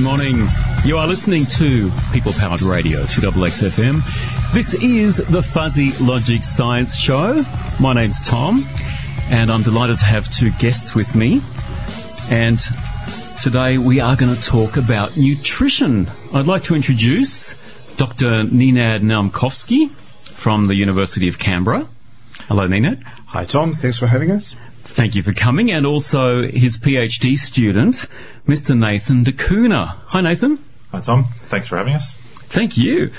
Good morning. You are listening to People Powered Radio, 2XXFM. This is the Fuzzy Logic Science Show. My name's Tom, and I'm delighted to have two guests with me. And today we are going to talk about nutrition. I'd like to introduce Dr. Nenad Naumovski from the University of Canberra. Hello, Nenad. Hi, Tom. Thanks for having us. Thank you for coming, and also his PhD student, Mr. Nathan D'Cunha. Hi, Nathan. Hi, Tom. Thanks for having us. Thank you.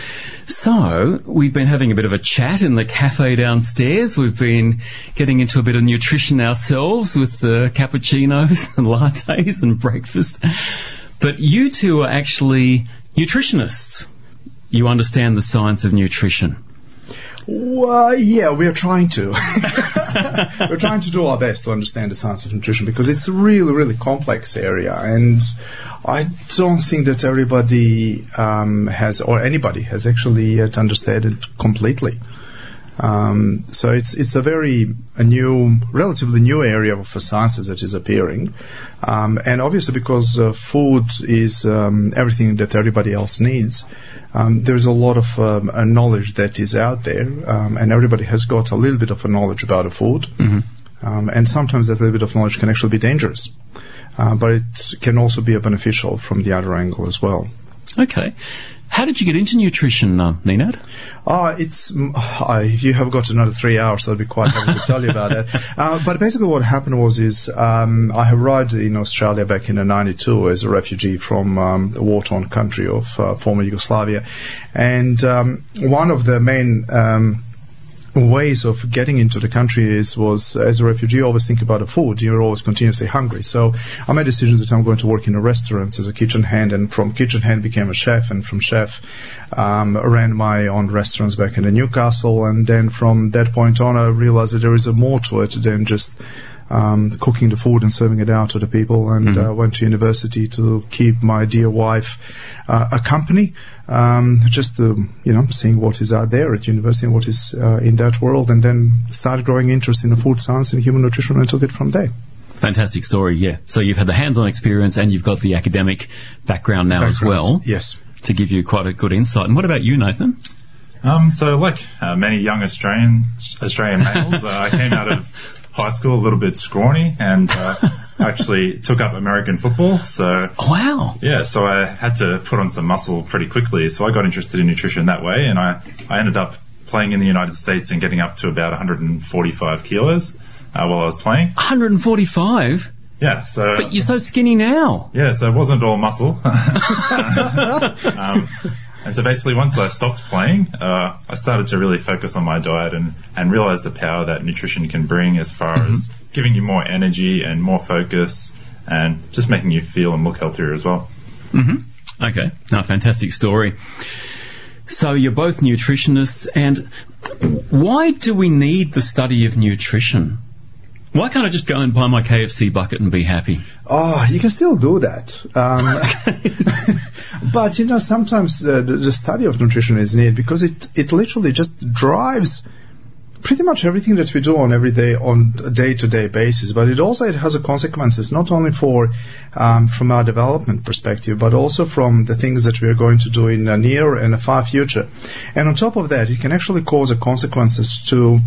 So, we've been having a bit of a chat in the cafe downstairs. We've been getting into a bit of nutrition ourselves with the cappuccinos and lattes and breakfast. But you two are actually nutritionists. You understand the science of nutrition. Well, yeah, we're trying to. we're trying to do our best to understand the science of nutrition because it's a really, really complex area, and I don't think that everybody um, has, or anybody has actually yet understood it completely. Um, so it's it's a very a new, relatively new area of sciences that is appearing, um, and obviously because uh, food is um, everything that everybody else needs, um, there's a lot of um, knowledge that is out there, um, and everybody has got a little bit of a knowledge about a food, mm-hmm. and sometimes that little bit of knowledge can actually be dangerous, uh, but it can also be beneficial from the other angle as well. Okay. How did you get into nutrition, uh, Nenad? Oh, it's uh, you have got another three hours, so I'd be quite happy to tell you about it. Uh, but basically, what happened was is um, I arrived in Australia back in '92 as a refugee from um, a war-torn country of uh, former Yugoslavia, and um, one of the main um, ways of getting into the country is was as a refugee you always think about the food. You're always continuously hungry. So i made decisions that i'm going to work in a restaurant as a kitchen hand and from kitchen hand became a chef and from chef um, ran my own restaurants back in the newcastle. And then from that point on i realized that there is a more to it than just um, cooking the food and serving it out to the people, and mm-hmm. uh, went to university to keep my dear wife uh, a company, um, just to, you know, seeing what is out there at university and what is uh, in that world, and then started growing interest in the food science and human nutrition and took it from there. Fantastic story, yeah. So you've had the hands-on experience and you've got the academic background now background, as well. Yes. To give you quite a good insight. And what about you, Nathan? Um, so, like uh, many young Australian Australian males, uh, I came out of high school a little bit scrawny and uh, actually took up American football. So wow, yeah. So I had to put on some muscle pretty quickly. So I got interested in nutrition that way, and I I ended up playing in the United States and getting up to about 145 kilos uh, while I was playing. 145. Yeah, so. But you're so skinny now. Yeah, so it wasn't all muscle. um, and so basically, once I stopped playing, uh, I started to really focus on my diet and, and realize the power that nutrition can bring as far mm-hmm. as giving you more energy and more focus and just making you feel and look healthier as well. Mm-hmm. Okay. No, fantastic story. So you're both nutritionists, and why do we need the study of nutrition? Why can't I just go and buy my KFC bucket and be happy? Oh, you can still do that. Um, but, you know, sometimes uh, the, the, study of nutrition is needed because it, it literally just drives pretty much everything that we do on every day, on a day-to-day basis. But it also it has a consequences not only for um, from our development perspective, but also from the things that we are going to do in the near and a far future. And on top of that, it can actually cause a consequences to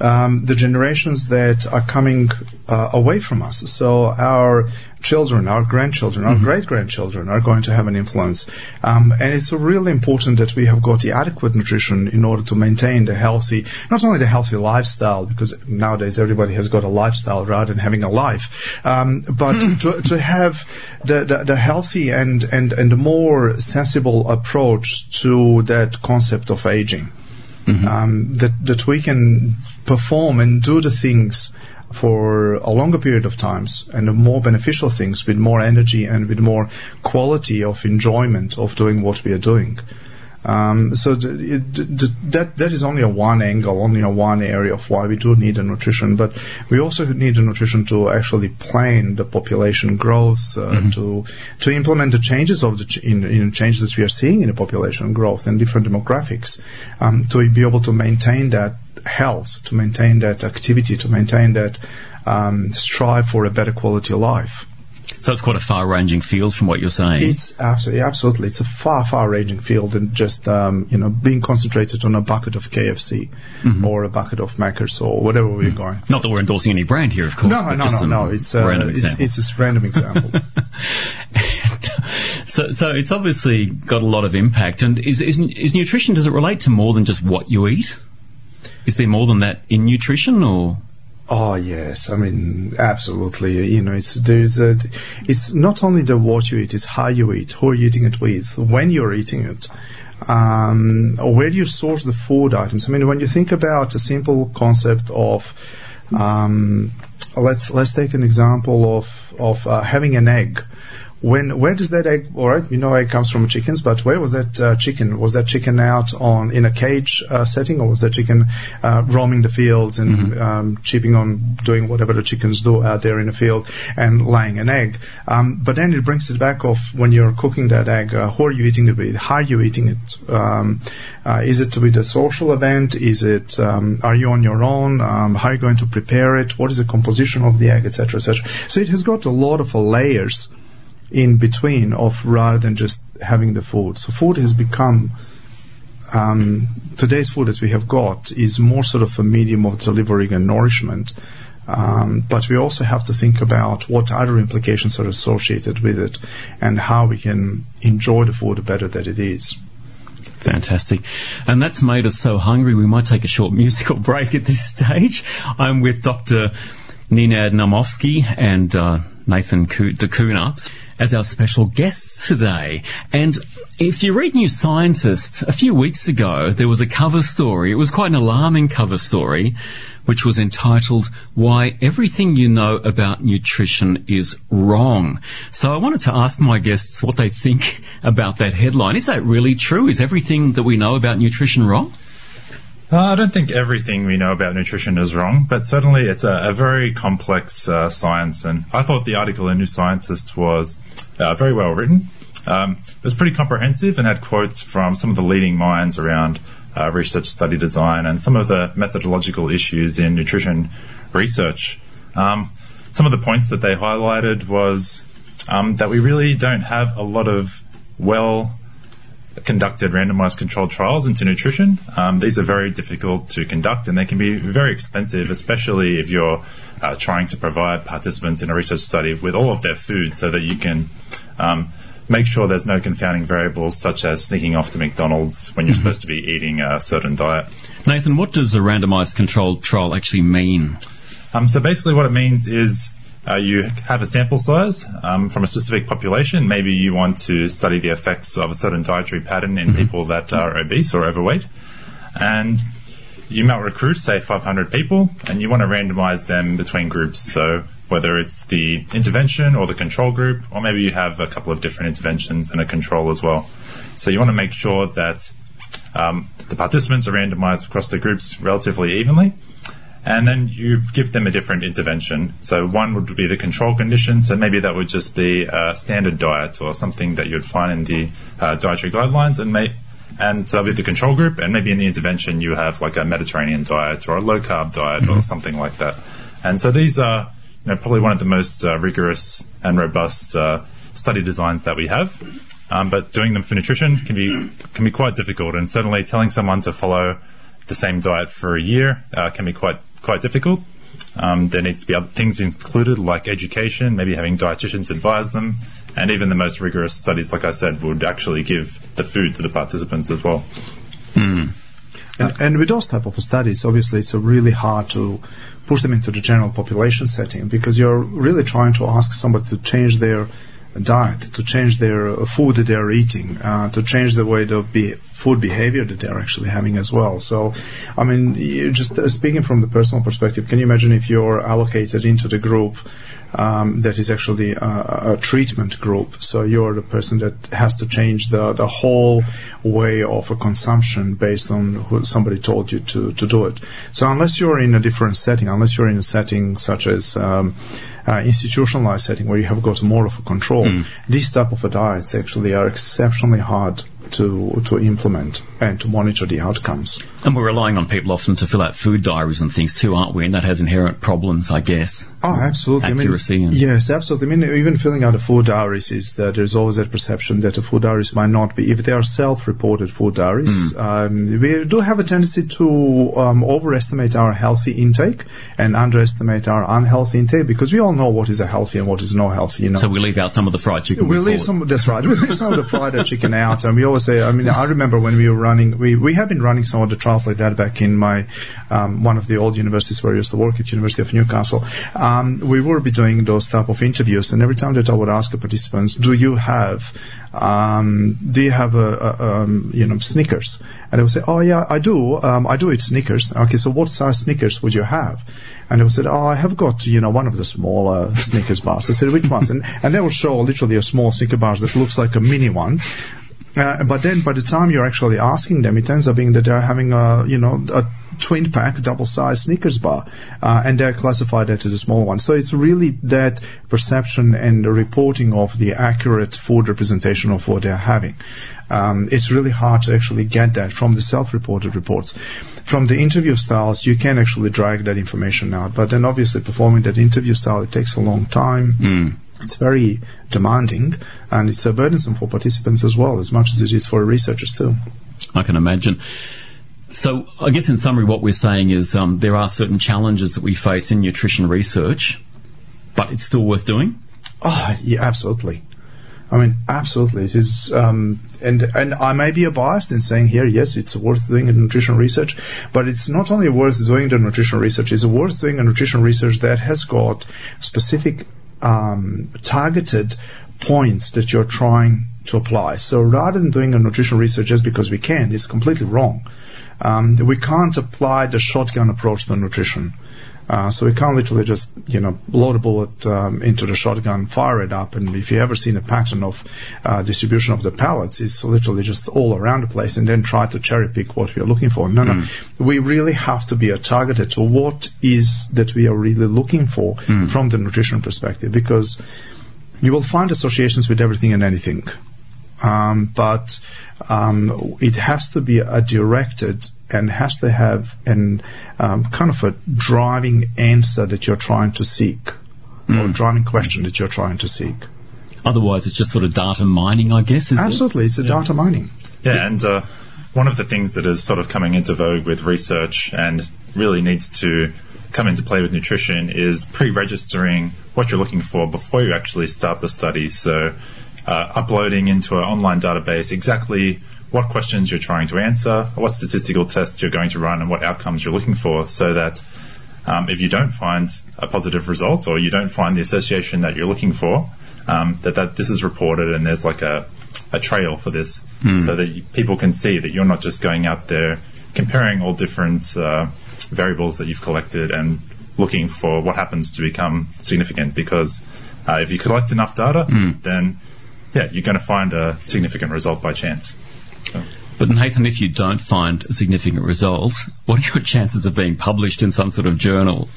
um, the generations that are coming uh, away from us. So our children, our grandchildren, our mm-hmm. great grandchildren are going to have an influence. Um, and it's really important that we have got the adequate nutrition in order to maintain the healthy, not only the healthy lifestyle, because nowadays everybody has got a lifestyle rather than having a life, um, but mm. to, to, have the, the, the, healthy and, and, and more sensible approach to that concept of aging. Mm-hmm. Um, that, that we can perform and do the things for a longer period of times and more beneficial things with more energy and with more quality of enjoyment of doing what we are doing. Um, so that that is only a one angle, only a one area of why we do need a nutrition. But we also need a nutrition to actually plan the population growth, uh, mm-hmm. to to implement the changes of the ch- in, in, changes that we are seeing in the population growth and different demographics, um, to be able to maintain that health, to maintain that activity, to maintain that um, strive for a better quality of life. So it's quite a far-ranging field from what you're saying. It's absolutely, absolutely. It's a far, far-ranging field than just um, you know being concentrated on a bucket of KFC Mm-hmm. or a bucket of Macca's or whatever we're going. Not that we're endorsing any brand here, of course. No, but no, just no, no. It's uh, random it's, example. it's a random example. so, so it's obviously got a lot of impact. And is, is is nutrition? Does it relate to more than just what you eat? Is there more than that in nutrition, or Oh yes, I mean absolutely. You know, it's there's a, it's not only the what you eat, it's how you eat, who are you eating it with, when you're eating it, um, where you source the food items. I mean, when you think about a simple concept of, um, let's let's take an example of of uh, having an egg. When where does that egg? All right, you know, egg comes from chickens, but where was that uh, chicken? Was that chicken out on in a cage uh, setting, or was that chicken uh, roaming the fields and um, chipping on doing whatever the chickens do out there in the field and laying an egg? Um, but then it brings it back off when you're cooking that egg. Uh, who are you eating it with? How are you eating it? Um, uh, is it with a social event? Is it? Um, are you on your own? Um, how are you going to prepare it? What is the composition of the egg, etc., etc. So it has got a lot of uh, layers in between of rather than just having the food. So food has become um, today's food that we have got is more sort of a medium of delivering and nourishment. Um, but we also have to think about what other implications are associated with it and how we can enjoy the food better that it is. Fantastic. And that's made us so hungry we might take a short musical break at this stage. I'm with Dr. Nenad Naumovski and uh, Nathan D'Cunha as our special guests today. And if you read New Scientist, a few weeks ago there was a cover story. It was quite an alarming cover story, which was entitled Why Everything You Know About Nutrition is Wrong. So I wanted to ask my guests what they think about that headline. Is that really true? Is everything that we know about nutrition wrong? Uh, I don't think everything we know about nutrition is wrong, but certainly it's a, a very complex uh, science. And I thought the article in New Scientist was uh, very well written. Um, it was pretty comprehensive and had quotes from some of the leading minds around uh, research study design and some of the methodological issues in nutrition research. Um, some of the points that they highlighted was um, that we really don't have a lot of well conducted randomized controlled trials into nutrition. Um, these are very difficult to conduct and they can be very expensive, especially if you're uh, trying to provide participants in a research study with all of their food so that you can um, make sure there's no confounding variables such as sneaking off to McDonald's when you're supposed to be eating a certain diet. Nathan, what does a randomized controlled trial actually mean? Um, so basically, what it means is uh, you have a sample size um, from a specific population. Maybe you want to study the effects of a certain dietary pattern in people that are obese or overweight. And you might recruit, say, 500 people, and you want to randomize them between groups. So whether it's the intervention or the control group, or maybe you have a couple of different interventions and a control as well. So you want to make sure that um, the participants are randomized across the groups relatively evenly. And then you give them a different intervention. So one would be the control condition. So maybe that would just be a standard diet or something that you'd find in the uh, dietary guidelines. And may, and so be the control group. And maybe in the intervention you have like a Mediterranean diet or a low carb diet or something like that. And so these are you know probably one of the most uh, rigorous and robust uh, study designs that we have. Um, but doing them for nutrition can be can be quite difficult. And certainly telling someone to follow the same diet for a year uh, can be quite quite difficult. Um, there needs to be other things included, like education, maybe having dietitians advise them, and even the most rigorous studies, like I said, would actually give the food to the participants as well. And, and with those type of studies, obviously, it's really hard to push them into the general population setting because you're really trying to ask somebody to change their diet, to change their uh, food that they're eating, uh, to change the way the be- food behavior that they're actually having as well. So, I mean, just uh, speaking from the personal perspective, can you imagine if you're allocated into the group um, that is actually a, a treatment group? So you're the person that has to change the, the whole way of a consumption based on who somebody told you to, to do it. So unless you're in a different setting, unless you're in a setting such as um, uh, institutionalized setting where you have got more of a control, these type of diets actually are exceptionally hard to to implement and to monitor the outcomes. And we're relying on people often to fill out food diaries and things too, aren't we? And that has inherent problems, I guess. Oh, absolutely. Accuracy I mean, and- yes, absolutely. I mean, even filling out a food diaries is that there's always that perception that a food diaries might not be. If they are self-reported food diaries, um, we do have a tendency to um, overestimate our healthy intake and underestimate our unhealthy intake because we all know what is a healthy and what is not healthy. You know, So we leave out some of the fried chicken. we call leave some. That's right. We leave some of the fried chicken out, and we always say. I mean, I remember when we were running. We we have been running some of the trials like that back in my um, one of the old universities where I used to work at University of Newcastle. Um, we would be doing those type of interviews, and every time that I would ask the participants, "Do you have um, do you have a, a um, you know Snickers?" And they would say, "Oh yeah, I do. Um, I do eat Snickers." Okay, so what size Snickers would you have? And they would say, "Oh, I have got you know one of the smaller Snickers bars." I said, "Which ones?" And and they will show literally a small Snickers bar that looks like a mini one. Uh, but then by the time you're actually asking them, it ends up being that they're having a, you know, a twin pack, double size Snickers bar, uh, and they're classified that as a small one. So it's really that perception and reporting of the accurate food representation of what they're having. Um, it's really hard to actually get that from the self-reported reports. From the interview styles, you can actually drag that information out, but then obviously performing that interview style, it takes a long time. It's very demanding and it's burdensome for participants as well, as much as it is for researchers too. I can imagine. So, I guess in summary, what we're saying is um, there are certain challenges that we face in nutrition research, but it's still worth doing. Oh, yeah, absolutely. I mean, absolutely. It is, um, and and I may be a biased in saying here, yes, it's worth doing a nutrition research, but it's not only worth doing the nutrition research; it's worth doing a nutrition research that has got specific, um, targeted points that you're trying to apply. So rather than doing a nutrition research just because we can, it's completely wrong. Um, we can't apply the shotgun approach to nutrition. Uh, so we can't literally just, you know, load a bullet um, into the shotgun, fire it up, and if you ever seen a pattern of uh, distribution of the pellets, it's literally just all around the place, and then try to cherry pick what we are looking for. No, no, we really have to be targeted to what is that we are really looking for from the nutrition perspective, because you will find associations with everything and anything. Um, but um, it has to be a directed and has to have an um, kind of a driving answer that you're trying to seek, or driving question that you're trying to seek. Otherwise, it's just sort of data mining, I guess. Is it? Absolutely, it's a data mining. Yeah, and uh, one of the things that is sort of coming into vogue with research and really needs to come into play with nutrition is pre-registering what you're looking for before you actually start the study. So, uh, uploading into an online database exactly what questions you're trying to answer, what statistical tests you're going to run, and what outcomes you're looking for, so that um, if you don't find a positive result or you don't find the association that you're looking for, um, that, that this is reported and there's like a, a trail for this. So that you, people can see that you're not just going out there comparing all different uh, variables that you've collected and looking for what happens to become significant because uh, if you collect enough data, then yeah, you're going to find a significant result by chance. But Nathan, if you don't find a significant result, what are your chances of being published in some sort of journal?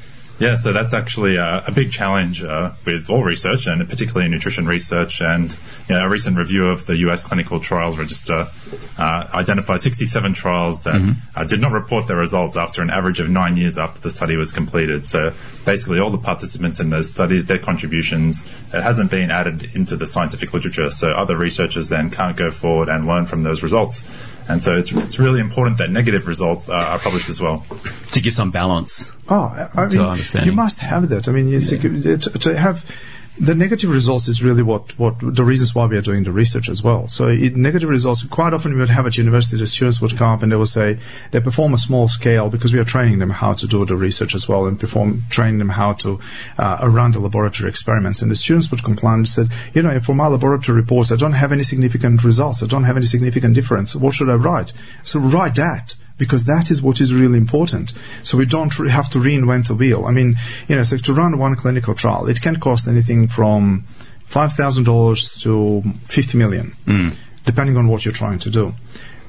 Yeah, so that's actually uh, a big challenge uh, with all research, and particularly nutrition research. And you know, a recent review of the U.S. Clinical Trials Register uh, identified 67 trials that uh, did not report their results after an average of nine years after the study was completed. So basically, all the participants in those studies, their contributions, it hasn't been added into the scientific literature. So other researchers then can't go forward and learn from those results. And so it's, it's really important that negative results are, are published as well. To give some balance. Oh, I I To mean, understanding. you must have that. I mean, it's, to, to have the negative results is really what, what the reasons why we are doing the research as well. So it, negative results, quite often we would have at university, the students would come up and they would say they perform a small scale because we are training them how to do the research as well and perform, train them how to uh, run the laboratory experiments. And the students would complain and said, you know, for my laboratory reports, I don't have any significant results. I don't have any significant difference. What should I write? So write that because that is what is really important. So we don't re- have to reinvent the wheel. I mean, you know, so to run one clinical trial, it can cost anything from five thousand dollars to fifty million, depending on what you're trying to do.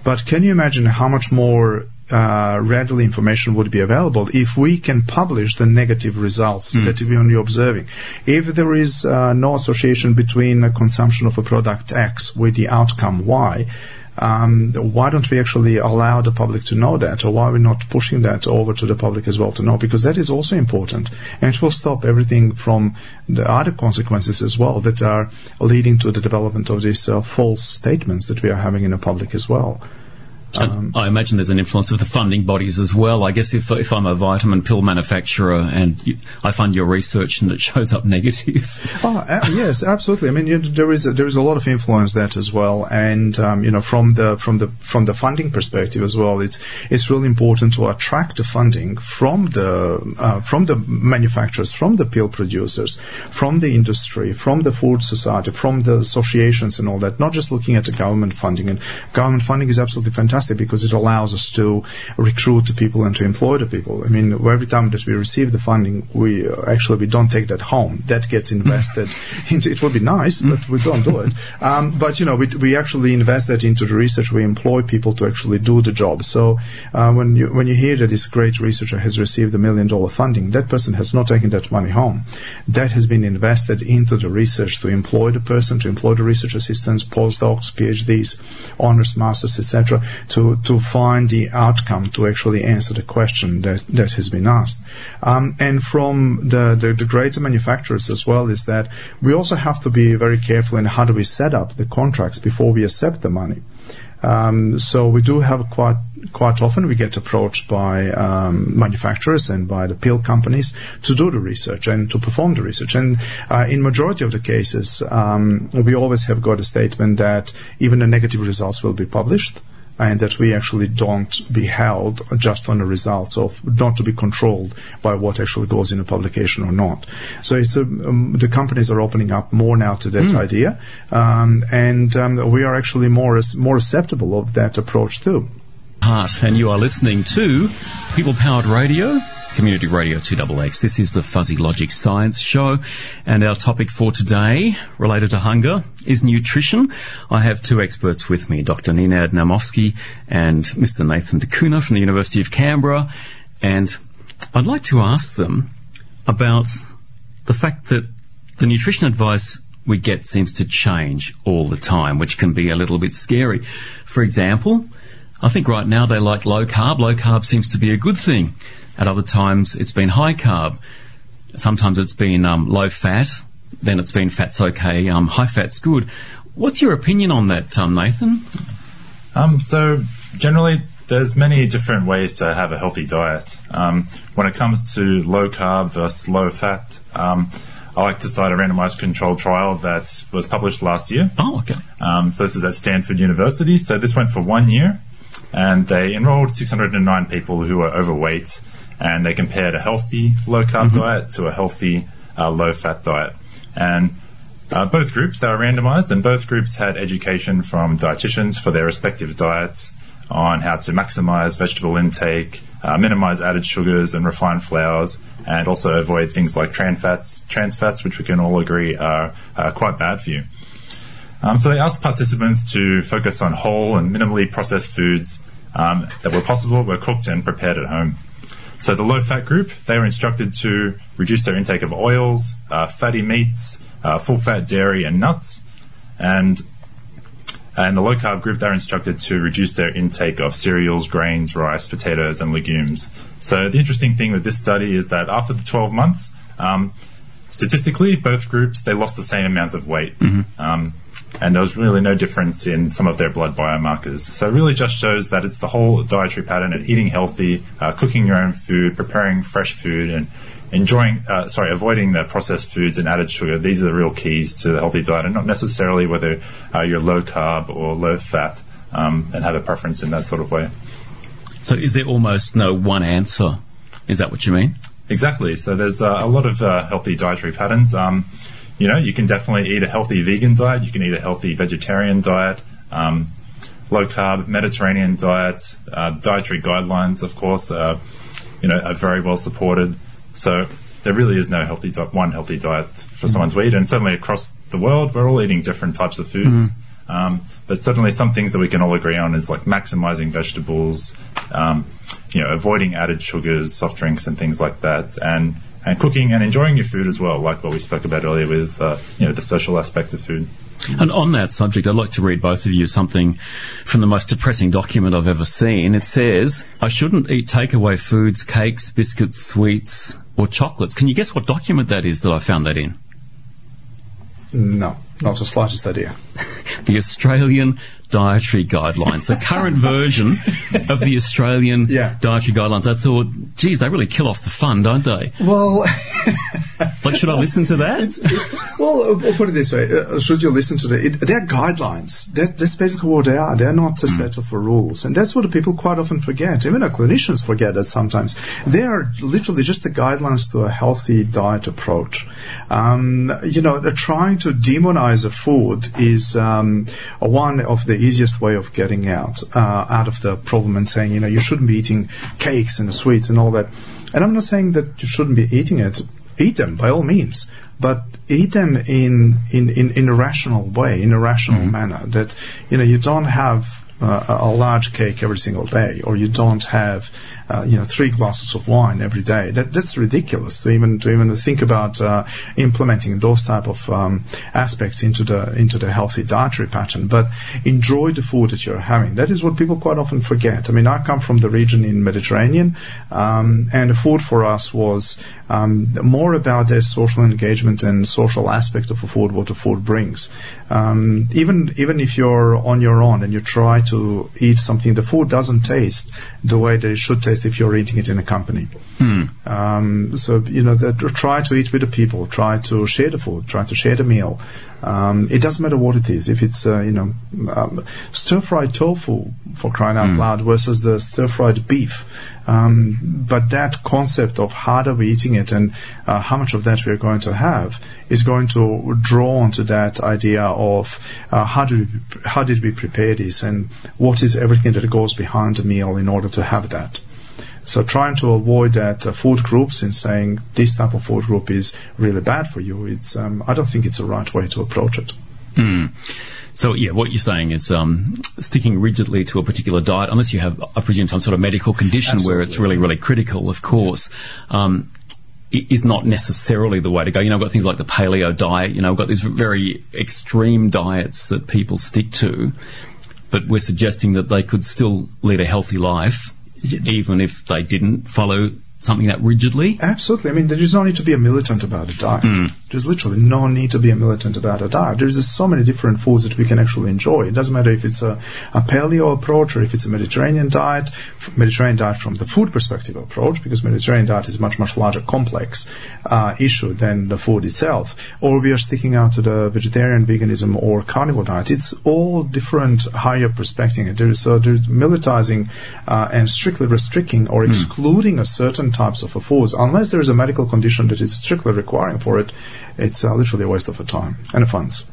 But can you imagine how much more uh, readily information would be available if we can publish the negative results that we are only observing? If there is uh, no association between the consumption of a product X with the outcome Y, Um, why don't we actually allow the public to know that, or why are we not pushing that over to the public as well to know? Because that is also important, and it will stop everything from the other consequences as well that are leading to the development of these uh, false statements that we are having in the public as well. Um, I imagine there's an influence of the funding bodies as well. I guess if, if I'm a vitamin pill manufacturer and you, I fund your research and it shows up negative. Oh, uh, yes, absolutely. I mean, you, there is a, there is a lot of influence that as well, and um, you know, from the from the from the funding perspective as well, it's it's really important to attract the funding from the uh, from the manufacturers, from the pill producers, from the industry, from the food society, from the associations and all that. Not just looking at the government funding, and government funding is absolutely fantastic fantastic because it allows us to recruit the people and to employ the people. I mean, every time that we receive the funding, we uh, actually we don't take that home. That gets invested. into, it would be nice, but we don't do it. Um, but you know, we, we actually invest that into the research. We employ people to actually do the job. So uh, when you when you hear that this great researcher has received a million dollar funding, that person has not taken that money home. That has been invested into the research to employ the person, to employ the research assistants, postdocs, PhDs, honors, masters, etc to, to find the outcome to actually answer the question that, that has been asked. Um, and from the, the, the, greater manufacturers as well is that we also have to be very careful in how do we set up the contracts before we accept the money. Um, so we do have quite quite often we get approached by um, manufacturers and by the pill companies to do the research and to perform the research. And uh, in majority of the cases, um, we always have got a statement that even the negative results will be published and that we actually don't be held just on the results of not to be controlled by what actually goes in a publication or not. So it's a, um, the companies are opening up more now to that mm. idea, um, and um, we are actually more more acceptable of that approach too. Heart, and you are listening to People Powered Radio. Community Radio 2XX. This is the Fuzzy Logic Science Show, and our topic for today, related to hunger, is nutrition. I have two experts with me, Dr. Nenad Naumovski and Mr. Nathan D'Cunha from the University of Canberra, and I'd like to ask them about the fact that the nutrition advice we get seems to change all the time, which can be a little bit scary. For example, I think right now they like low carb. Low carb seems to be a good thing. At other times, it's been high carb. Sometimes it's been um, low fat. Then it's been fat's okay. Um, high fat's good. What's your opinion on that, um, Nathan? Um, so generally, there's many different ways to have a healthy diet. Um, when it comes to low carb versus low fat, um, I like to cite a randomized controlled trial that was published last year. Oh, okay. Um, so this is at Stanford University. So this went for one year, and they enrolled 609 people who were overweight and they compared a healthy low carb mm-hmm. diet to a healthy uh, low fat diet. And uh, both groups, they were randomized, and both groups had education from dietitians for their respective diets on how to maximize vegetable intake, uh, minimize added sugars and refined flours, and also avoid things like trans fats, trans fats which we can all agree are quite bad for you. Um, so they asked participants to focus on whole and minimally processed foods um, that were possible, were cooked and prepared at home. So the low fat group, they were instructed to reduce their intake of oils, uh, fatty meats, uh, full fat dairy, and nuts. And and the low carb group, they're instructed to reduce their intake of cereals, grains, rice, potatoes, and legumes. So the interesting thing with this study is that after the 12 months, um, statistically, both groups they lost the same amount of weight. Mm-hmm. Um, and there was really no difference in some of their blood biomarkers. So it really just shows that it's the whole dietary pattern of eating healthy, uh, cooking your own food, preparing fresh food, and enjoying, uh, sorry, avoiding the processed foods and added sugar. These are the real keys to the healthy diet, and not necessarily whether uh, you're low carb or low fat, um, and have a preference in that sort of way. So is there almost no one answer? Is that what you mean? Exactly. So there's uh, a lot of uh, healthy dietary patterns. Um, you know, you can definitely eat a healthy vegan diet. You can eat a healthy vegetarian diet. Um, low carb Mediterranean diet, uh, dietary guidelines, of course, uh, you know, are very well supported. So there really is no healthy di- one healthy diet for mm-hmm. someone to eat, and certainly across the world, we're all eating different types of foods. Mm-hmm. Um, but certainly, some things that we can all agree on is like maximizing vegetables, um, you know, avoiding added sugars, soft drinks, and things like that, and and cooking and enjoying your food as well, like what we spoke about earlier with uh, you know the social aspect of food. And on that subject, I'd like to read both of you something from the most depressing document I've ever seen. It says, I shouldn't eat takeaway foods, cakes, biscuits, sweets, or chocolates. Can you guess what document that is that I found that in? No, not the slightest idea. the Australian dietary guidelines, the current version of the Australian Yeah. dietary guidelines. I thought, geez, they really kill off the fun, don't they? Well, Like, should I listen to that? it's, it's, well, uh, I'll put it this way: uh, should you listen to the? It, they're guidelines. That, that's basically what they are. They're not a set of rules, and that's what people quite often forget. Even our clinicians forget that sometimes. They are literally just the guidelines to a healthy diet approach. Um, you know, trying to demonize a food is um, one of the easiest way of getting out uh, out of the problem and saying, you know, you shouldn't be eating cakes and sweets and all that. And I'm not saying that you shouldn't be eating it eat them by all means, but eat them in in in, in a rational way, in a rational manner. That you know you don't have uh, a large cake every single day, or you don't have uh, you know three glasses of wine every day. That that's ridiculous to even to even think about uh, implementing those type of um, aspects into the into the healthy dietary pattern. But enjoy the food that you're having. That is what people quite often forget. I mean, I come from the region in Mediterranean, um, and the food for us was um, more about the social engagement and social aspect of food, what the food brings. Um, even even if you're on your own and you try to eat something, the food doesn't taste the way that it should taste if you're eating it in a company. Um, so you know, that try to eat with the people, try to share the food, try to share the meal. Um, it doesn't matter what it is. If it's uh, you know um, stir fried tofu for crying out loud versus the stir fried beef, um, but that concept of how are we eating it and uh, how much of that we're going to have is going to draw onto that idea of uh, how did we, how did we prepare this and what is everything that goes behind the meal in order to have that. So trying to avoid that uh, food groups and saying this type of food group is really bad for you, it's um, I don't think it's the right way to approach it. So yeah, what you're saying is um, sticking rigidly to a particular diet, unless you have, I presume, some sort of medical condition where it's really, really critical, of course. Um, is not necessarily the way to go. You know, we've got things like the paleo diet. You know, we've got these very extreme diets that people stick to, but we're suggesting that they could still lead a healthy life, even if they didn't follow something that rigidly. Absolutely. I mean, there is no need to be a militant about a diet. There's literally no need to be a militant about a diet. There's so many different foods that we can actually enjoy. It doesn't matter if it's a, a paleo approach or if it's a Mediterranean diet, Mediterranean diet from the food perspective approach, because Mediterranean diet is a much, much larger complex uh, issue than the food itself. Or we are sticking out to the vegetarian, veganism, or carnivore diet. It's all different higher perspective. There is, so there's militarizing uh, and strictly restricting or excluding a certain types of foods, unless there is a medical condition that is strictly requiring for it, it's uh, literally a waste of a time and a funds.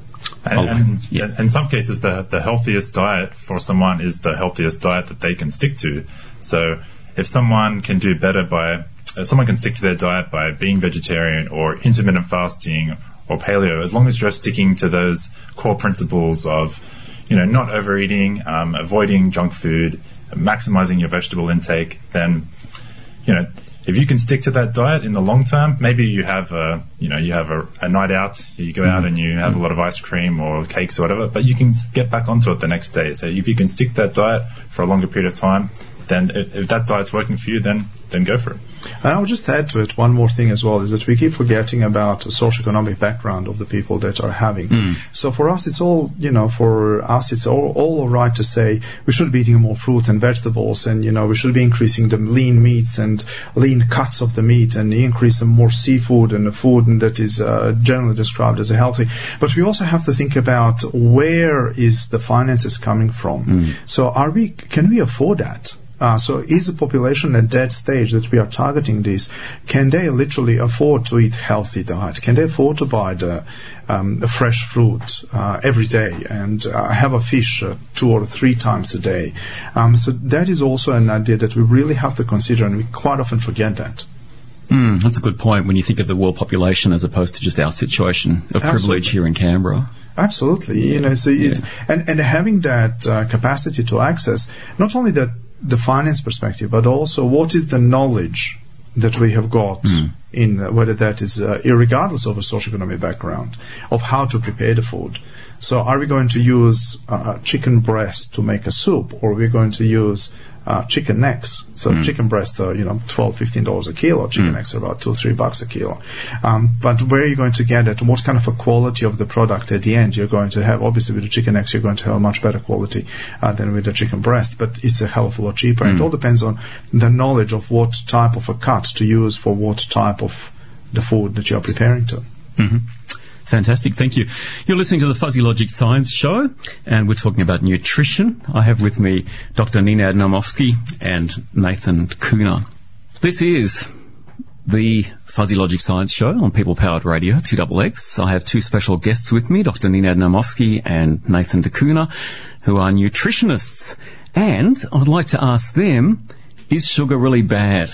And, Oh, and yeah. in some cases, the, the healthiest diet for someone is the healthiest diet that they can stick to. So if someone can do better by, uh, someone can stick to their diet by being vegetarian or intermittent fasting or paleo, as long as you're sticking to those core principles of, you know, not overeating, um, avoiding junk food, maximizing your vegetable intake, then you know, if you can stick to that diet in the long term, maybe you have a, you know, you have a, a night out, you go out mm-hmm. and you have a mm-hmm. lot of ice cream or cakes or whatever, but you can get back onto it the next day. So if you can stick to that diet for a longer period of time, then if, if that diet's working for you, then then go for it. And I would just add to it one more thing as well is that we keep forgetting about the socioeconomic background of the people that are having. So for us, it's all, you know, for us, it's all, all right to say we should be eating more fruit and vegetables and, you know, we should be increasing the lean meats and lean cuts of the meat and increase some more seafood and the food and that is uh, generally described as healthy. But we also have to think about where is the finances coming from. So are we, can we afford that? Uh, so is the population at that stage that we are targeting this, can they literally afford to eat healthy diet? Can they afford to buy the, um, the fresh fruit uh, every day and uh, have a fish uh, two or three times a day? Um, so that is also an idea that we really have to consider and we quite often forget that. Mm, that's a good point when you think of the world population as opposed to just our situation of privilege here in Canberra. Absolutely, you know, so it, and and having that uh, capacity to access not only the the finance perspective, but also what is the knowledge that we have got in uh, whether that is uh, regardless of a socioeconomic background of how to prepare the food. So are we going to use uh, chicken breast to make a soup or are we going to use uh, chicken necks. So chicken breasts are, you know, 12 $15 a kilo. Chicken necks are about two, or three bucks a kilo. Um, but where are you going to get it? What kind of a quality of the product at the end you're going to have? Obviously with the chicken necks you're going to have a much better quality uh, than with the chicken breast, but it's a hell of a lot cheaper. It all depends on the knowledge of what type of a cut to use for what type of the food that you're preparing to. Fantastic, thank you. You're listening to the Fuzzy Logic Science Show, and we're talking about nutrition. I have with me Dr. Nenad Naumovski and Nathan Kuna. This is the Fuzzy Logic Science Show on People Powered Radio, 2XX. I have two special guests with me, Dr. Nenad Naumovski and Nathan D'Cunha, who are nutritionists. And I'd like to ask them, is sugar really bad?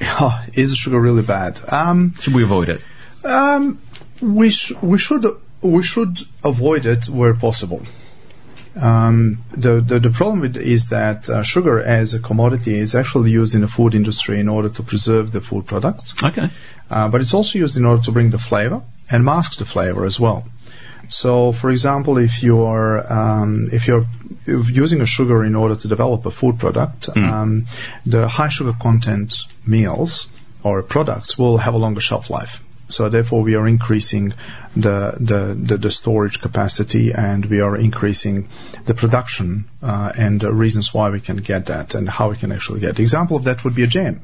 Oh, is sugar really bad? Um, Should we avoid it? Um, we sh- we should we should avoid it where possible. Um, the, the the problem with is that uh, sugar as a commodity is actually used in the food industry in order to preserve the food products, Okay. uh, but it's also used in order to bring the flavor and mask the flavor as well. So, for example, if you're um, if you're using a sugar in order to develop a food product, um, the high sugar content meals or products will have a longer shelf life. So therefore, we are increasing the the, the, the storage capacity and we are increasing the production uh, and the reasons why we can get that and how we can actually get. Example of that would be a jam,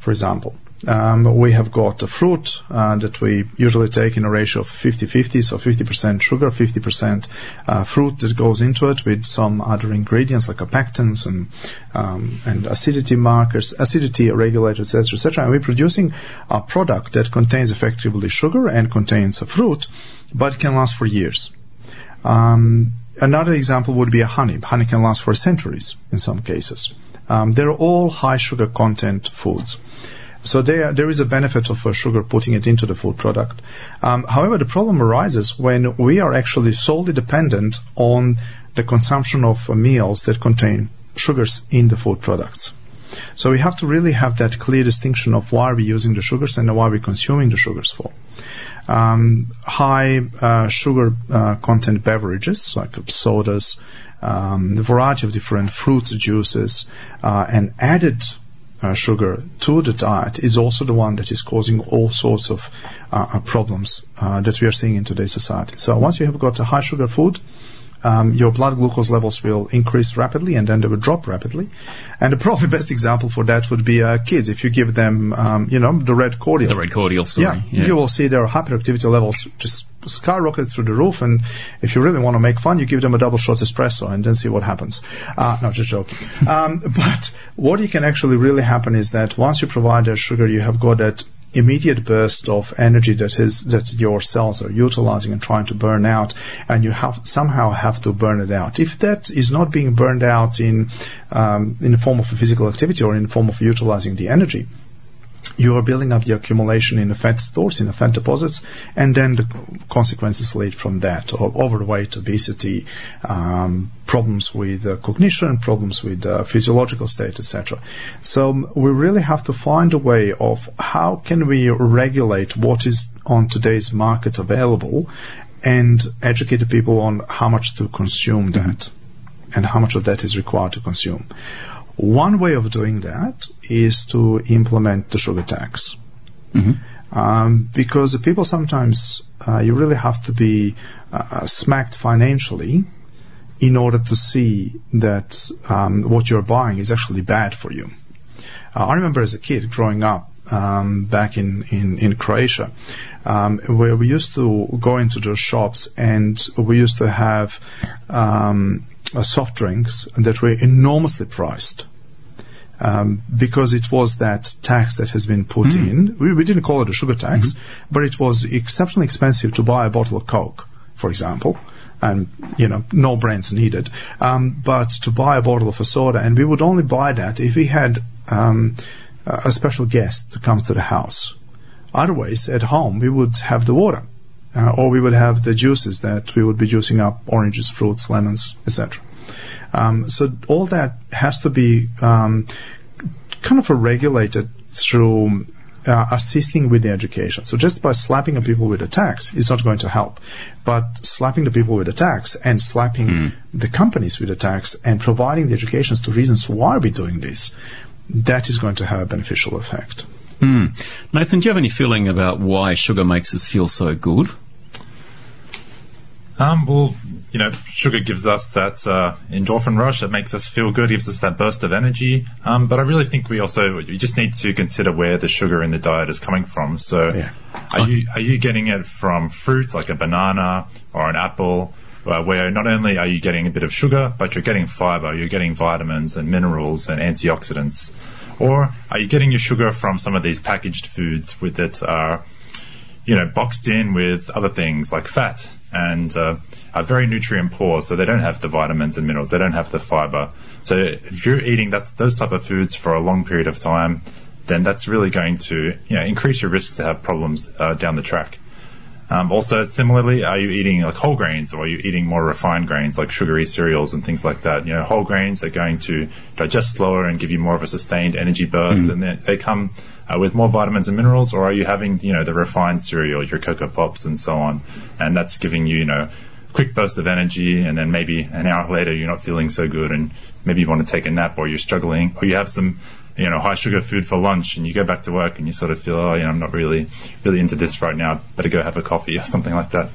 for example. Um, we have got a fruit uh, that we usually take in a ratio of 50-50, so 50% sugar, 50% uh, fruit that goes into it with some other ingredients like pectins and um, and acidity markers, acidity regulators, etc., etc. And we're producing a product that contains effectively sugar and contains a fruit, but can last for years. Um, another example would be a honey. Honey can last for centuries in some cases. Um, they're all high sugar content foods. So there, there is a benefit of uh, sugar putting it into the food product. Um, however, the problem arises when we are actually solely dependent on the consumption of uh, meals that contain sugars in the food products. So we have to really have that clear distinction of why we're using the sugars and why we're consuming the sugars for. Um, high uh, sugar uh, content beverages like sodas, um, the variety of different fruits, juices, uh, and added uh, sugar to the diet is also the one that is causing all sorts of uh, uh, problems uh, that we are seeing in today's society. So once you have got a high sugar food, um, your blood glucose levels will increase rapidly and then they will drop rapidly. And the probably best example for that would be uh, kids. If you give them, um, you know, the red cordial. The red cordial story. Yeah, you will see their hyperactivity levels just skyrocket through the roof. And if you really want to make fun, you give them a double shot espresso and then see what happens. Uh, no, just joking. um, but what you can actually really happen is that once you provide their sugar, you have got that immediate burst of energy that is that your cells are utilizing and trying to burn out, and you have somehow have to burn it out. If that is not being burned out in um, in the form of a physical activity or in the form of utilizing the energy, you are building up the accumulation in the fat stores, in the fat deposits, and then the consequences lead from that: or overweight, obesity, um, problems with uh, cognition, problems with uh, physiological state, etc. So um, we really have to find a way of how can we regulate what is on today's market available, and educate the people on how much to consume that, and how much of that is required to consume. One way of doing that is to implement the sugar tax. Um, because people sometimes, uh, you really have to be uh, smacked financially in order to see that um, what you're buying is actually bad for you. Uh, I remember as a kid growing up um, back in, in, in Croatia, um, where we used to go into the shops and we used to have um, uh, soft drinks that were enormously priced. Um, because it was that tax that has been put in. We, we didn't call it a sugar tax, but it was exceptionally expensive to buy a bottle of Coke, for example. And, you know, no brands needed. Um, but to buy a bottle of a soda, and we would only buy that if we had um, a a special guest to come to the house. Otherwise, at home, we would have the water. Uh, or we would have the juices that we would be juicing up oranges, fruits, lemons, etc. Um, so all that has to be um, kind of regulated through uh, assisting with the education. So just by slapping the people with a tax is not going to help. But slapping the people with a tax and slapping mm. the companies with a tax and providing the educations to reasons why we're doing this, that is going to have a beneficial effect. Mm. Nathan, do you have any feeling about why sugar makes us feel so good? Um, well, you know, sugar gives us that uh, endorphin rush that makes us feel good, gives us that burst of energy. Um, but I really think we also we just need to consider where the sugar in the diet is coming from. So, yeah. are you are you getting it from fruits like a banana or an apple? Uh, where not only are you getting a bit of sugar, but you're getting fiber, you're getting vitamins and minerals and antioxidants. Or are you getting your sugar from some of these packaged foods with that are, you know, boxed in with other things like fat and uh, are very nutrient poor, so they don't have the vitamins and minerals, they don't have the fiber. So if you're eating that, those type of foods for a long period of time, then that's really going to you know, increase your risk to have problems uh, down the track. Um, also, similarly, are you eating like whole grains or are you eating more refined grains like sugary cereals and things like that? You know, whole grains are going to digest slower and give you more of a sustained energy burst, mm. and they, they come uh, with more vitamins and minerals, or are you having you know the refined cereal, your Coco Pops, and so on, and that's giving you you know quick burst of energy, and then maybe an hour later you're not feeling so good, and maybe you want to take a nap, or you're struggling, or you have some you know, high sugar food for lunch and you go back to work and you sort of feel, oh, you know, I'm not really, really into this right now. Better go have a coffee or something like that.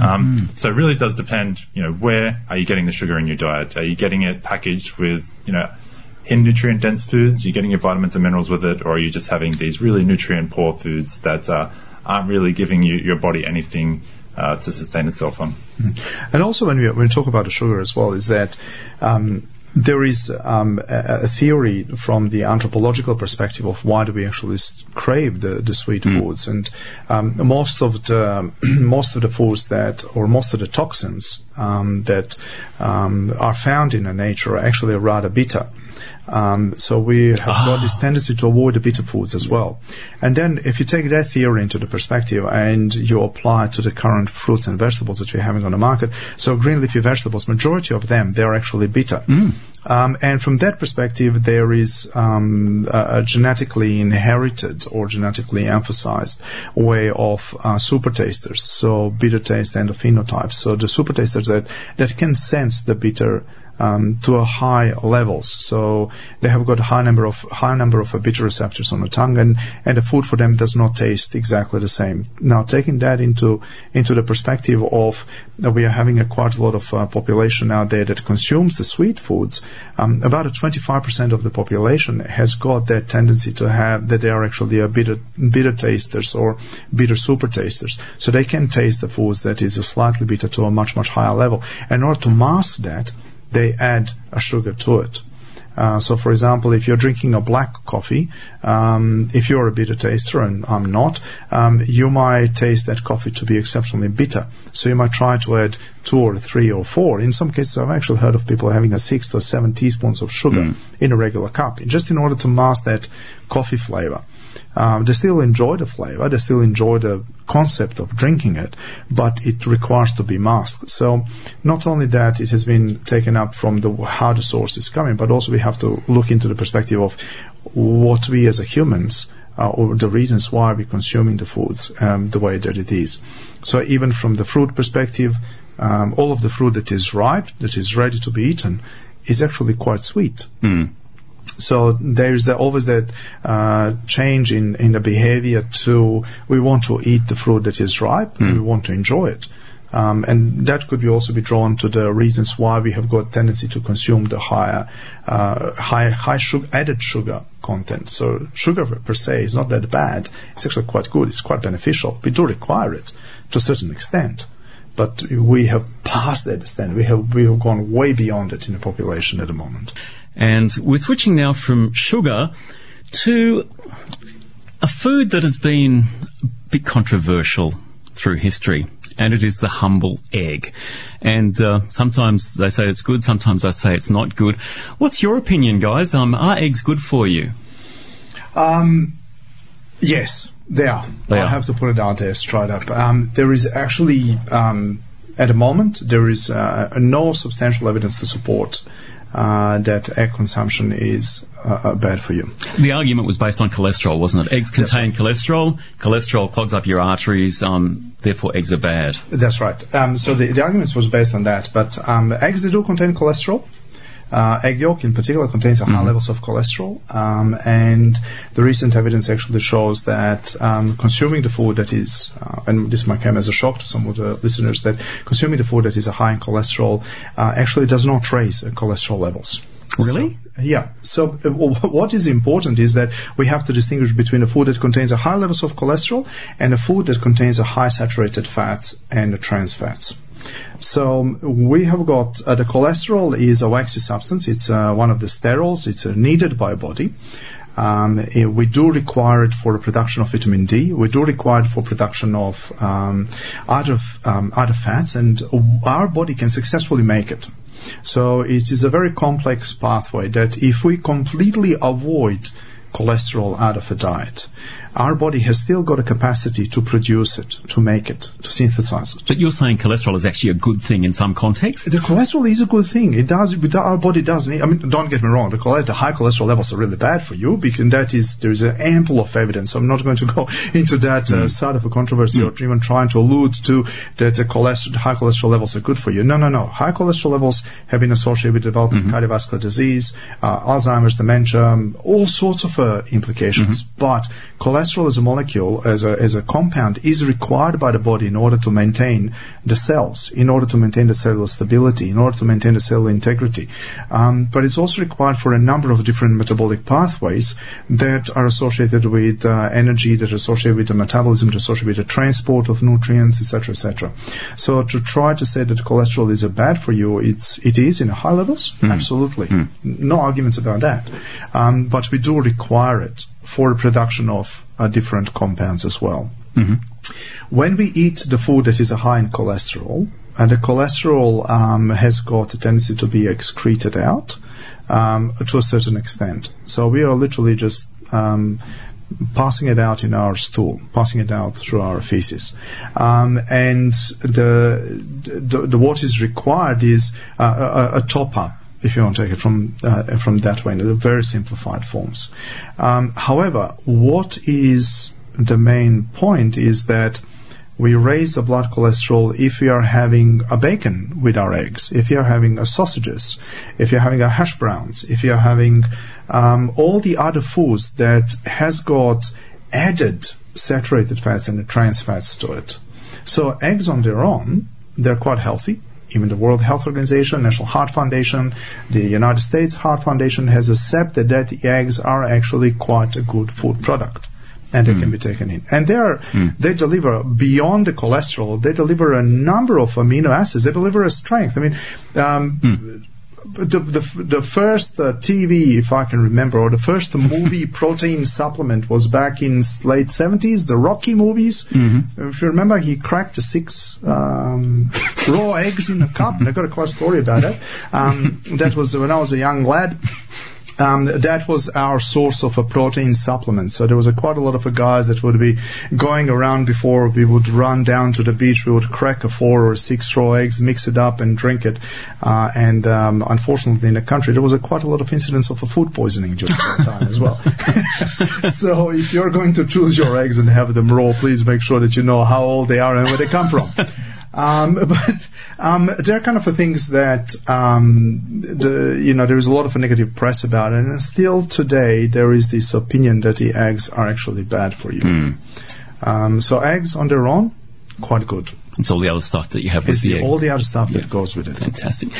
Um, mm. So it really does depend, you know, where are you getting the sugar in your diet? Are you getting it packaged with, you know, in nutrient dense foods? you're you getting your vitamins and minerals with it? Or are you just having these really nutrient poor foods that uh, aren't really giving you, your body anything uh, to sustain itself on? Mm. And also when we, when we talk about the sugar as well, is that um, there is um, a, a, theory from the anthropological perspective of why do we actually crave the, the sweet mm. foods, and um, most of the most of the foods that, or most of the toxins um, that um, are found in nature are actually rather bitter. Um, so we have ah. got this tendency to avoid the bitter foods as well. And then if you take that theory into the perspective and you apply it to the current fruits and vegetables that we're having on the market, so green leafy vegetables, majority of them, they're actually bitter. Mm. Um, and from that perspective, there is um, a, a, genetically inherited or genetically emphasized way of uh, super tasters, so bitter taste and the phenotypes. So the super tasters that, that can sense the bitter um, to a high levels. So they have got a high number of high number of bitter receptors on the tongue, and and the food for them does not taste exactly the same. Now, taking that into into the perspective of uh, we are having a quite a lot of uh, population out there that consumes the sweet foods. Um, about a 25% of the population has got that tendency to have that they are actually a bitter bitter tasters or bitter super tasters. So they can taste the foods that is a slightly bitter to a much much higher level. In order to mask that, they add a sugar to it. Uh, so, for example, if you're drinking a black coffee, um, if you're a bitter taster and I'm not, um, you might taste that coffee to be exceptionally bitter. So you might try to add two or three or four. In some cases, I've actually heard of people having a six or seven teaspoons of sugar mm. in a regular cup, just in order to mask that coffee flavor. Um, they still enjoy the flavor, they still enjoy the concept of drinking it, but it requires to be masked. So not only that it has been taken up from the how the source is coming, but also we have to look into the perspective of what we as humans uh, or the reasons why we're consuming the foods um, the way that it is. So even from the fruit perspective, um, all of the fruit that is ripe, that is ready to be eaten, is actually quite sweet. Mm. So there's the, always that uh, change in, in the behavior to we want to eat the fruit that is ripe, mm. we want to enjoy it. Um, and that could be also be drawn to the reasons why we have got tendency to consume the higher, uh, high, high sugar, added sugar content. So sugar per se is not that bad. It's actually quite good. It's quite beneficial. We do require it to a certain extent, but we have passed that extent. We have we have gone way beyond it in the population at the moment. And we're switching now from sugar to a food that has been a bit controversial through history, and it is the humble egg. And uh, sometimes they say it's good, sometimes they say it's not good. What's your opinion, guys? Um, are eggs good for you? Um, yes, they are. They I are. have to put it out there straight up. Um, there is actually, um, at the moment, there is uh, no substantial evidence to support uh, that egg consumption is uh, bad for you. The argument was based on cholesterol, wasn't it? Eggs contain cholesterol. Cholesterol clogs up your arteries. Um, therefore, eggs are bad. That's right. Um, so the, the argument was based on that. But um, eggs they do contain cholesterol. Uh, egg yolk in particular contains high levels of cholesterol, um, and the recent evidence actually shows that um, consuming the food that is, uh, and this might come as a shock to some of the listeners, that consuming the food that is a high in cholesterol uh, actually does not raise uh, cholesterol levels. Really? So, yeah. So uh, what is important is that we have to distinguish between a food that contains a high levels of cholesterol and a food that contains a high saturated fats and trans fats. So we have got uh, the cholesterol is a waxy substance. It's uh, one of the sterols. It's uh, needed by body. Um, eh, we do require it for the production of vitamin D. We do require it for production of um, other um, other fats, and our body can successfully make it. So it is a very complex pathway that if we completely avoid cholesterol out of a diet, our body has still got a capacity to produce it, to make it, to synthesize it. But you're saying cholesterol is actually a good thing in some contexts? The cholesterol is a good thing. It does, our body does need, I mean, don't get me wrong, the, the high cholesterol levels are really bad for you because that is, there's an ample of evidence. So I'm not going to go into that mm. uh, side of a controversy mm. or even trying to allude to that the cholesterol, high cholesterol levels are good for you. No, no, no. High cholesterol levels have been associated with developing mm-hmm. cardiovascular disease, uh, Alzheimer's, dementia, um, all sorts of uh, implications. Mm-hmm. But cholesterol as a molecule, as a, as a compound, is required by the body in order to maintain the cells, in order to maintain the cellular stability, in order to maintain the cellular integrity. Um, but it's also required for a number of different metabolic pathways that are associated with uh, energy, that are associated with the metabolism, that are associated with the transport of nutrients, etc., etc. So to try to say that cholesterol is bad for you, it's it is in high levels, mm. absolutely, mm. no arguments about that. Um, but we do require it for production of uh, different compounds as well. Mm-hmm. When we eat the food that is high in cholesterol, and the cholesterol um, has got a tendency to be excreted out um, to a certain extent. So we are literally just um, passing it out in our stool, passing it out through our feces. Um, and the, the, the, what is required is uh, a, a, top up if you want to take it from uh, from that way in the very simplified forms. Um, however, what is the main point is that we raise the blood cholesterol if we are having a bacon with our eggs, if you are having a sausages, if you're having a hash browns, if you're having um, all the other foods that has got added saturated fats and trans fats to it. So eggs on their own, they're quite healthy even the World Health Organization, National Heart Foundation, the United States Heart Foundation has accepted that eggs are actually quite a good food product. And they mm. can be taken in. And they are, mm. they deliver beyond the cholesterol, they deliver a number of amino acids, they deliver a strength. I mean, um, mm the, the, the first uh, TV, if I can remember, or the first movie protein supplement was back in late seventies, the Rocky movies. Mm-hmm. If you remember, he cracked six um, raw eggs in a cup. I got a quite story about that. Um, that was when I was a young lad um, that was our source of a protein supplement. So there was a, quite a lot of guys that would be going around before we would run down to the beach. We would crack a four or six raw eggs, mix it up, and drink it. Uh, and um, unfortunately, in the country, there was a, quite a lot of incidents of a food poisoning during that time as well. so if you're going to choose your eggs and have them raw, please make sure that you know how old they are and where they come from. Um, but um, there are kind of things that um, the, you know there is a lot of negative press about it, and still today there is this opinion that the eggs are actually bad for you. Mm. so eggs on their own, quite good. It's all the other stuff that you have with the, the all the other stuff yeah. that goes with it. Fantastic.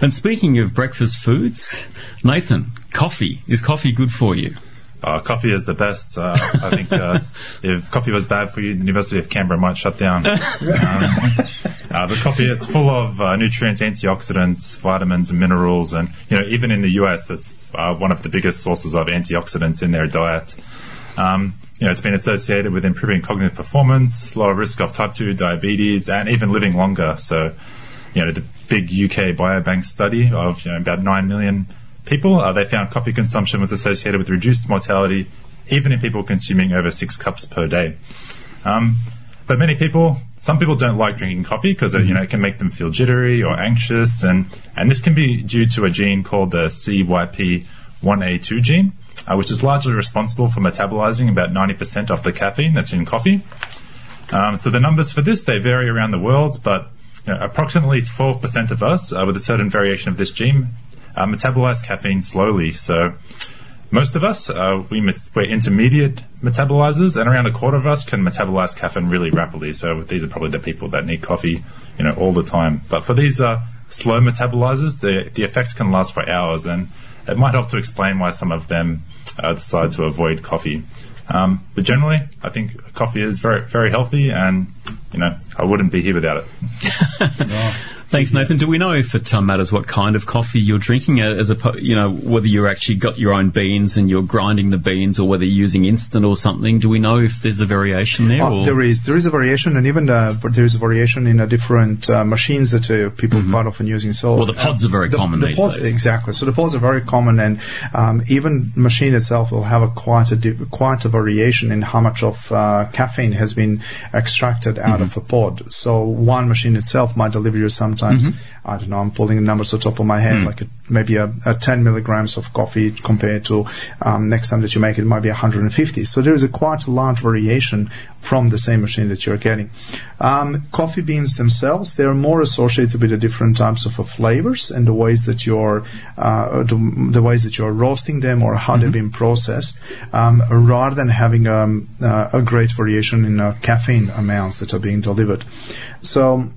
And speaking of breakfast foods, Nathan, coffee is coffee good for you? Uh, coffee is the best. Uh, I think uh, if coffee was bad for you, the University of Canberra might shut down. um, uh, but coffee, it's full of uh, nutrients, antioxidants, vitamins, and minerals, and you know even in the US, it's uh, one of the biggest sources of antioxidants in their diet. Um, you know, it's been associated with improving cognitive performance, lower risk of type 2 diabetes, and even living longer. So, you know, the big UK biobank study of you know, about 9 million people, uh, they found coffee consumption was associated with reduced mortality, even in people consuming over six cups per day. Um, but many people some people don't like drinking coffee because you know it can make them feel jittery or anxious, and and this can be due to a gene called the CYP1A2 gene, uh, which is largely responsible for metabolizing about 90% of the caffeine that's in coffee. Um, so the numbers for this they vary around the world, but you know, approximately 12% of us uh, with a certain variation of this gene uh, metabolize caffeine slowly. So most of us, uh, we met- we're intermediate metabolizers, and around a quarter of us can metabolize caffeine really rapidly. So these are probably the people that need coffee, you know, all the time. But for these uh, slow metabolizers, the the effects can last for hours, and it might help to explain why some of them uh, decide to avoid coffee. Um, but generally, I think coffee is very very healthy, and you know, I wouldn't be here without it. Thanks, Nathan. Do we know if it um, matters what kind of coffee you're drinking, uh, as a you know whether you're actually got your own beans and you're grinding the beans, or whether you're using instant or something? Do we know if there's a variation there? Oh, or? there is there is a variation, and even uh, there is a variation in uh, different uh, machines that uh, people quite often using. So, Well, the pods are very the, common the these pods, days. Exactly. So the pods are very common, and um, even machine itself will have a quite a di- quite a variation in how much of uh, caffeine has been extracted out of Mm-hmm. a pod. So one machine itself might deliver you sometimes. Mm-hmm. I don't know. I'm pulling the numbers off the top of my head, Mm. like a, maybe a, a 10 milligrams of coffee compared to um, next time that you make it, it might be 150. So there is a quite a large variation from the same machine that you're getting. Um, coffee beans themselves, they're more associated with the different types of uh, flavors and the ways that you're uh, the, the ways that you're roasting them or how they've been processed, um, rather than having um, uh, a great variation in uh, caffeine amounts that are being delivered. So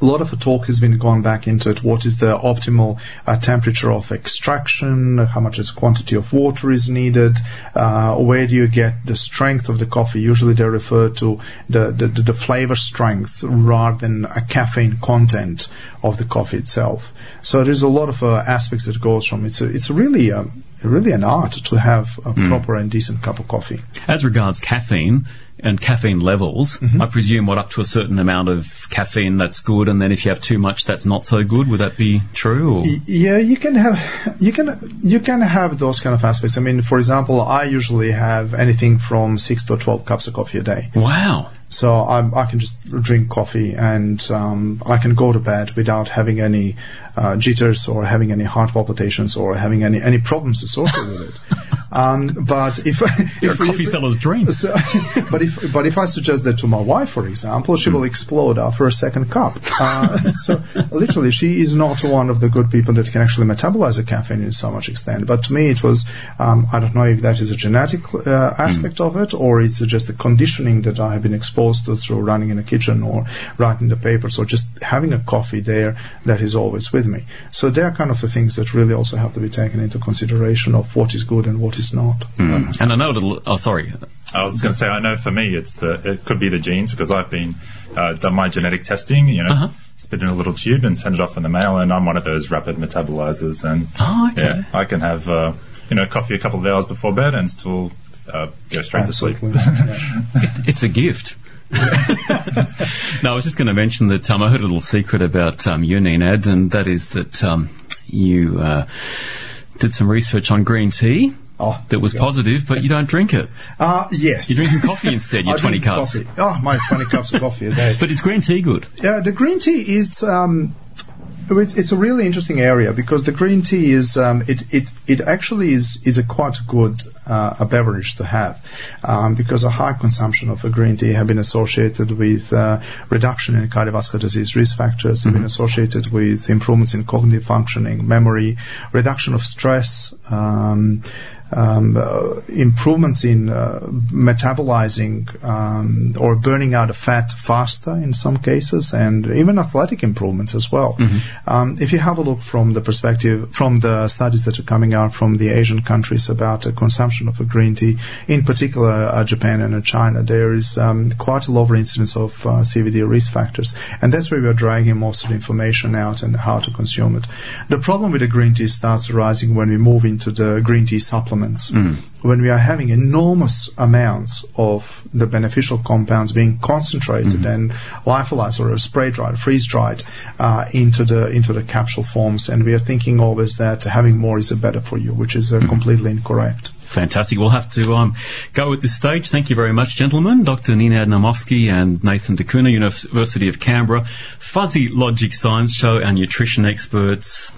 a lot of the talk has been gone back into it. What is the optimal uh, temperature of extraction? How much is quantity of water is needed? Uh, where do you get the strength of the coffee? Usually they refer to the, the, the, flavor strength rather than a caffeine content of the coffee itself. So there's a lot of uh, aspects that goes from it's a, it's really um, really an art to have a proper and decent cup of coffee. As regards caffeine and caffeine levels, Mm-hmm. I presume what up to a certain amount of caffeine that's good, and then if you have too much, that's not so good. Would that be true? Or? Yeah, you can have you can you can have those kind of aspects. I mean, for example, I usually have anything from six to twelve cups of coffee a day. Wow. So I'm, I can just drink coffee and um, I can go to bed without having any uh, jitters or having any heart palpitations or having any any problems associated with it. Um, but if You're a coffee seller's dream. so, but if but if I suggest that to my wife, for example, she will explode after a second cup. Uh, so literally, she is not one of the good people that can actually metabolize a caffeine in so much extent. But to me, it was um, I don't know if that is a genetic uh, aspect of it or it's just the conditioning that I have been exposed to through running in the kitchen or writing the papers or just having a coffee there that is always with me. So they are kind of the things that really also have to be taken into consideration of what is good and what is not. And I know a little. Oh, sorry. I was going to say, I know for me, it's the it could be the genes because I've been uh, done my genetic testing. You know, Uh-huh. spit in a little tube and send it off in the mail, and I'm one of those rapid metabolizers. And Oh, okay. yeah, I can have uh, you know coffee a couple of hours before bed and still uh, go straight to sleep. Absolutely. Yeah. It's a gift. no, I was just going to mention that um, I heard a little secret about um, you, Nenad, and that is that um, you uh, did some research on green tea Oh, that was yeah. positive, but you don't drink it. Uh, yes. You're drinking coffee instead, your I 20 cups. Coffee. Oh, my 20 cups of coffee a day. But is green tea good? Yeah, the green tea is. Um, it's, it's a really interesting area because the green tea is um, it, it it actually is is a quite good uh, a beverage to have um, because a high consumption of a green tea have been associated with uh, reduction in cardiovascular disease risk factors have been associated with improvements in cognitive functioning, memory, reduction of stress. Um, um, uh, improvements in uh, metabolizing um, or burning out of fat faster in some cases, and even athletic improvements as well. Um, if you have a look from the perspective, from the studies that are coming out from the Asian countries about the consumption of a green tea, in particular uh, Japan and China, there is um, quite a lower incidence of uh, CVD risk factors, and that's where we are dragging most of the information out and how to consume it. The problem with the green tea starts arising when we move into the green tea supplements. When we are having enormous amounts of the beneficial compounds being concentrated and lyophilized or spray dried, freeze dried uh, into the into the capsule forms, and we are thinking always that having more is better for you, which is uh, completely incorrect. Fantastic. We'll have to um, go at this stage. Thank you very much, gentlemen. Dr. Nenad Naumovski and Nathan D'Cunha, University of Canberra. Fuzzy Logic Science Show, and nutrition experts.